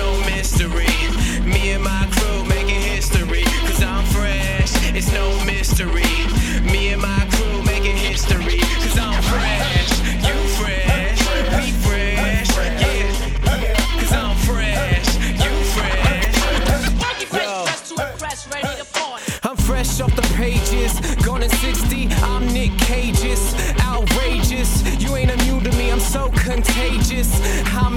no mystery. Me and my crew making history. Cause I'm fresh, it's no mystery. Me and my crew making history. Cause I'm fresh, you fresh, we fresh, yeah. Cause I'm fresh, you fresh. Party. I'm fresh off the pages, gone in 60. I'm Nick Cage's, outrageous. You ain't immune to me, I'm so contagious. I'm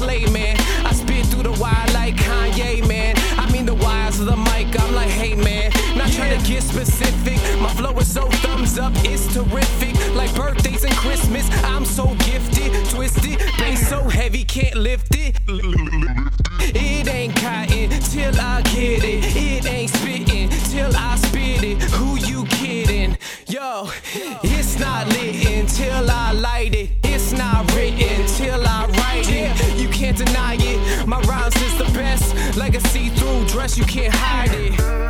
work like a slave man. I spit through the wire like Kanye, man. I mean the wires of the mic, I'm like, hey man. Not trying to get specific, my flow is so thumbs up, it's terrific. Like birthdays and Christmas, I'm so gifted, twisted, bass so heavy, can't lift it. It ain't cotton till I you can't hide it.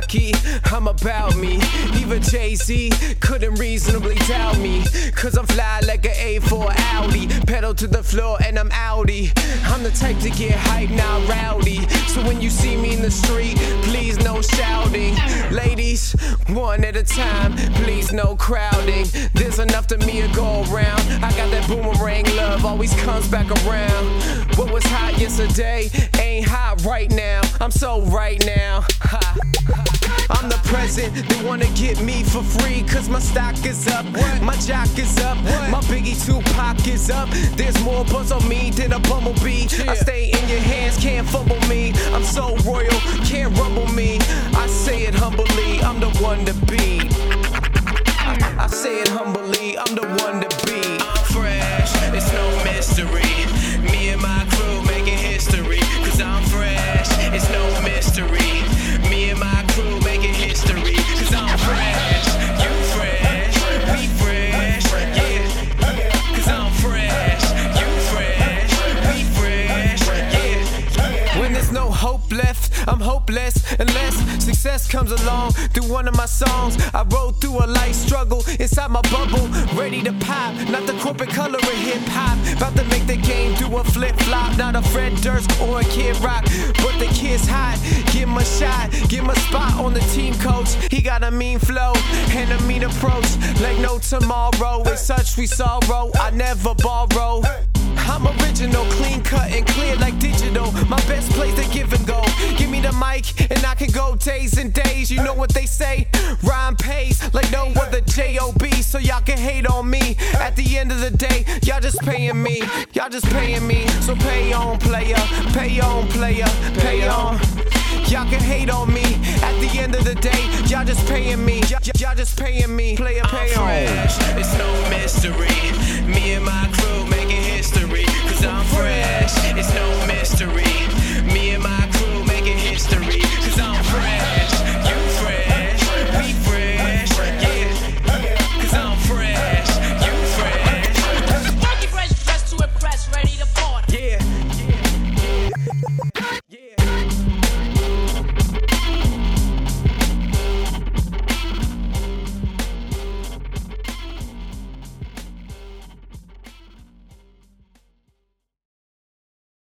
Cocky, I'm about me. Even Jay Z couldn't reasonably doubt me. Cause I'm fly like an A4 Audi. Pedal to the floor and I'm Audi. I'm the type to get hyped, not rowdy. So when you see me in the street, please no shouting. Ladies, one at a time, please no crowding. There's enough to me to go around. I got that boomerang love, always comes back around. What was hot yesterday ain't hot right now. I'm so right now. Ha. I'm the present, they wanna get me for free, cause my stock is up, my jock is up, my Biggie Tupac is up. There's more buzz on me than a bumblebee. I stay in your hands, can't fumble me. I'm so royal, can't rumble me. I say it humbly, I'm the one to be. I say it humbly, hope left, I'm hopeless unless success comes along through one of my songs. I rode through a life struggle inside my bubble, ready to pop. Not the corporate color of hip hop, about to make the game do a flip flop. Not a Fred Durst or a Kid Rock, but the kid's hot. Give him a shot, give him a spot on the team coach. He got a mean flow and a mean approach, like no tomorrow. It's such we sorrow. I never borrow. I'm original, clean cut and clear like digital. My best plays to give and go. Give me the mic and I can go days and days. You know what they say? Rhyme pays like no other J.O.B. So y'all can hate on me. At the end of the day, y'all just paying me. Y'all just paying me. So pay on, player. Pay on, player. Pay on. Y'all can hate on me. At the end of the day, y'all just paying me. Y'all, just paying me. Player, pay on. It's no mystery. Me and my crew making history. Cause